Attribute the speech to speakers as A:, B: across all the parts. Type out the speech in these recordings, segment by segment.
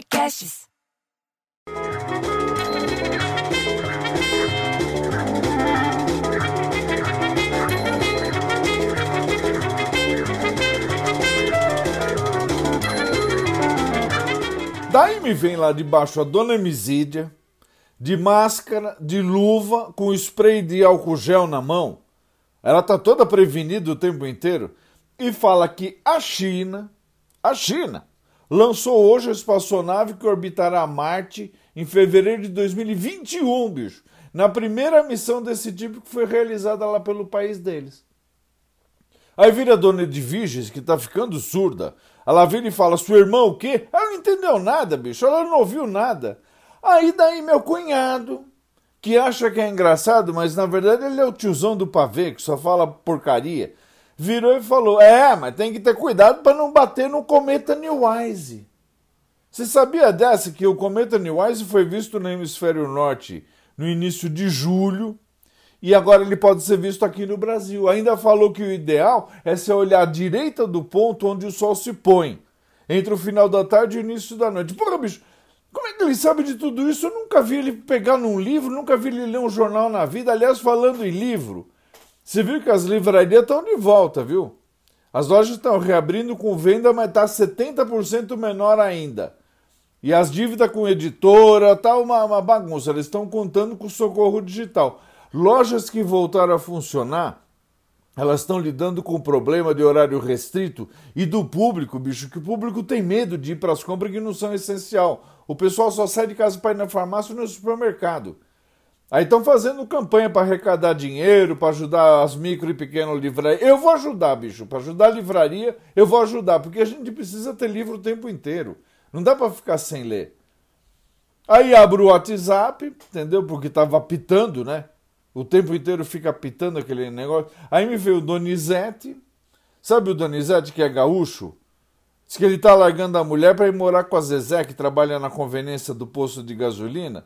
A: Podcasts.
B: Daí me vem lá debaixo a dona Emizídia, de máscara, de luva, com spray de álcool gel na mão. Ela tá toda prevenida o tempo inteiro e fala que a China, a China, lançou hoje a espaçonave que orbitará Marte em fevereiro de 2021, bicho. Na primeira missão desse tipo que foi realizada lá pelo país deles. Aí vira a dona Edviges, que tá ficando surda. Ela vira e fala: Sua irmã o quê? Ela não entendeu nada, bicho. Ela não ouviu nada. Aí daí meu cunhado, que acha que é engraçado, mas na verdade ele é o tiozão do pavê, que só fala porcaria, virou e falou: É, mas tem que ter cuidado para não bater no cometa Neowise. Você sabia dessa que o cometa Neowise foi visto no hemisfério norte no início de julho e agora ele pode ser visto aqui no Brasil? Ainda falou que o ideal é se olhar à direita do ponto onde o sol se põe, entre o final da tarde e o início da noite. Porra, bicho, como é que ele sabe de tudo isso? Eu nunca vi ele pegar num livro, nunca vi ele ler um jornal na vida. Aliás, falando em livro, você viu que as livrarias estão de volta, viu? As lojas estão reabrindo com venda, mas está 70% menor ainda. E as dívidas com editora, tá uma, uma bagunça. Eles estão contando com socorro digital. Lojas que voltaram a funcionar, elas estão lidando com o problema de horário restrito e do público, bicho, que o público tem medo de ir para as compras que não são essencial. O pessoal só sai de casa para ir na farmácia ou no supermercado. Aí estão fazendo campanha para arrecadar dinheiro, para ajudar as micro e pequenas livrarias. Eu vou ajudar, bicho. Para ajudar a livraria, eu vou ajudar, porque a gente precisa ter livro o tempo inteiro. Não dá para ficar sem ler. Aí abro o WhatsApp, entendeu? Porque estava apitando, né? O tempo inteiro fica apitando aquele negócio. Aí me veio o Donizete. Sabe o Donizete que é gaúcho? Diz que ele está largando a mulher para ir morar com a Zezé, que trabalha na conveniência do posto de gasolina.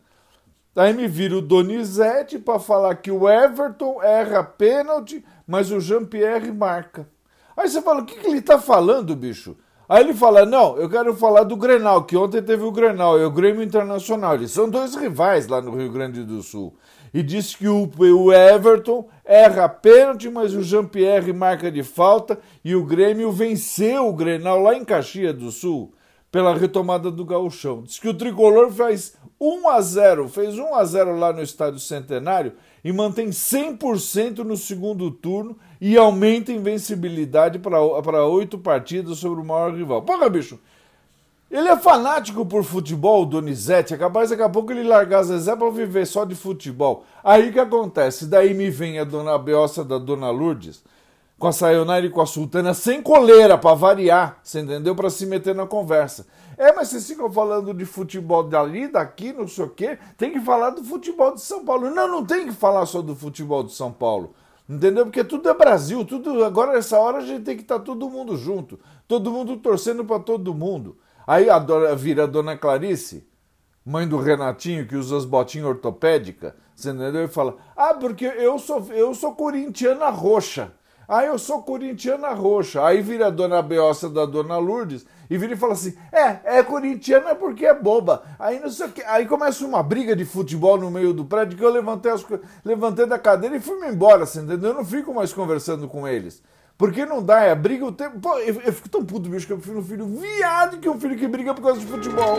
B: Aí me vira o Donizete para falar que o Everton erra pênalti, mas o Jean-Pierre marca. Aí você fala, o que, que ele está falando, bicho? Aí ele fala, não, eu quero falar do Grenal, que ontem teve o Grenal, é o Grêmio Internacional. Eles são dois rivais lá no Rio Grande do Sul. E diz que o, o Everton erra pênalti, mas o Jean-Pierre marca de falta e o Grêmio venceu o Grenal lá em Caxias do Sul pela retomada do gauchão. Diz que o tricolor faz 1 a 0, fez 1 a 0 lá no Estádio Centenário e mantém 100% no segundo turno e aumenta a invencibilidade para oito partidas sobre o maior rival. Porra, bicho, ele é fanático por futebol, Donizete. É capaz daqui a pouco ele largar Zezé para viver só de futebol. Aí que acontece? Daí me vem a dona Beossa da dona Lourdes com a Sayonara e com a Sultana sem coleira para variar, você entendeu? Para se meter na conversa. É, mas vocês ficam falando de futebol dali, daqui, não sei o quê. Tem que falar do futebol de São Paulo. Não, não tem que falar só do futebol de São Paulo. Entendeu? Porque tudo é Brasil, tudo agora nessa hora a gente tem que estar tá todo mundo junto, todo mundo torcendo para todo mundo. Aí a dona, vira a dona Clarice, mãe do Renatinho que usa as botinhas ortopédicas, você entendeu? E fala: "Ah, porque eu sou eu sou corintiana roxa". Ah, eu sou corintiana roxa. Aí vira a dona Beossa da dona Lourdes e vira e fala assim: é, é corintiana porque é boba. Aí não sei o que. Aí começa uma briga de futebol no meio do prédio que eu levantei, as, levantei da cadeira e fui-me embora, assim, entendeu? Eu não fico mais conversando com eles. Porque não dá, é briga o tempo. Pô, eu, eu fico tão puto, bicho, que eu prefiro um filho viado que um filho que briga por causa de futebol.